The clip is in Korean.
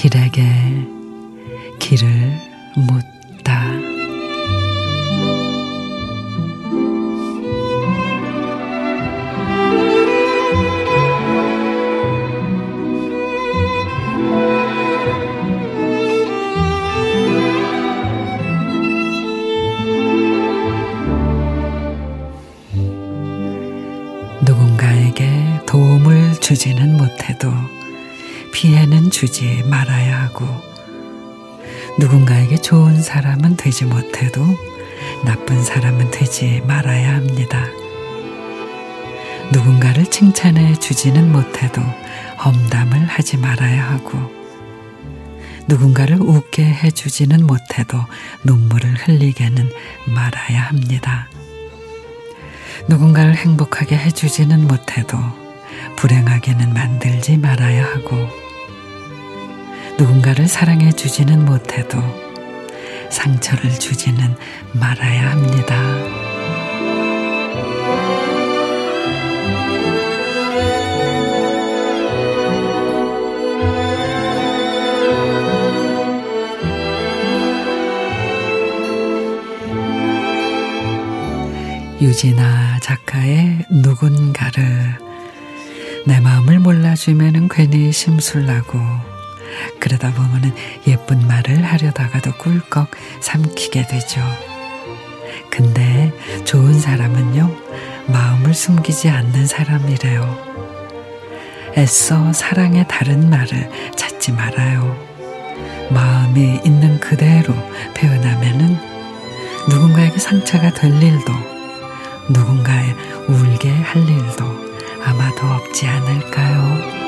길에게 길을 묻 주지는 못해도 피해는 주지 말아야 하고 누군가에게 좋은 사람은 되지 못해도 나쁜 사람은 되지 말아야 합니다. 누군가를 칭찬해 주지는 못해도 험담을 하지 말아야 하고 누군가를 웃게 해 주지는 못해도 눈물을 흘리게는 말아야 합니다. 누군가를 행복하게 해 주지는 못해도 불행하게는 만들지 말아야 하고 누군가를 사랑해 주지는 못해도 상처를 주지는 말아야 합니다. 유진아 작가의 누군가를 내 마음을 몰라주면은 괜히 심술나고 그러다 보면은 예쁜 말을 하려다가도 꿀꺽 삼키게 되죠. 근데 좋은 사람은요 마음을 숨기지 않는 사람이래요. 애써 사랑의 다른 말을 찾지 말아요. 마음이 있는 그대로 표현하면은 누군가에게 상처가 될 일도 누군가의 울게 할 일도 아마도 없지 않을까요?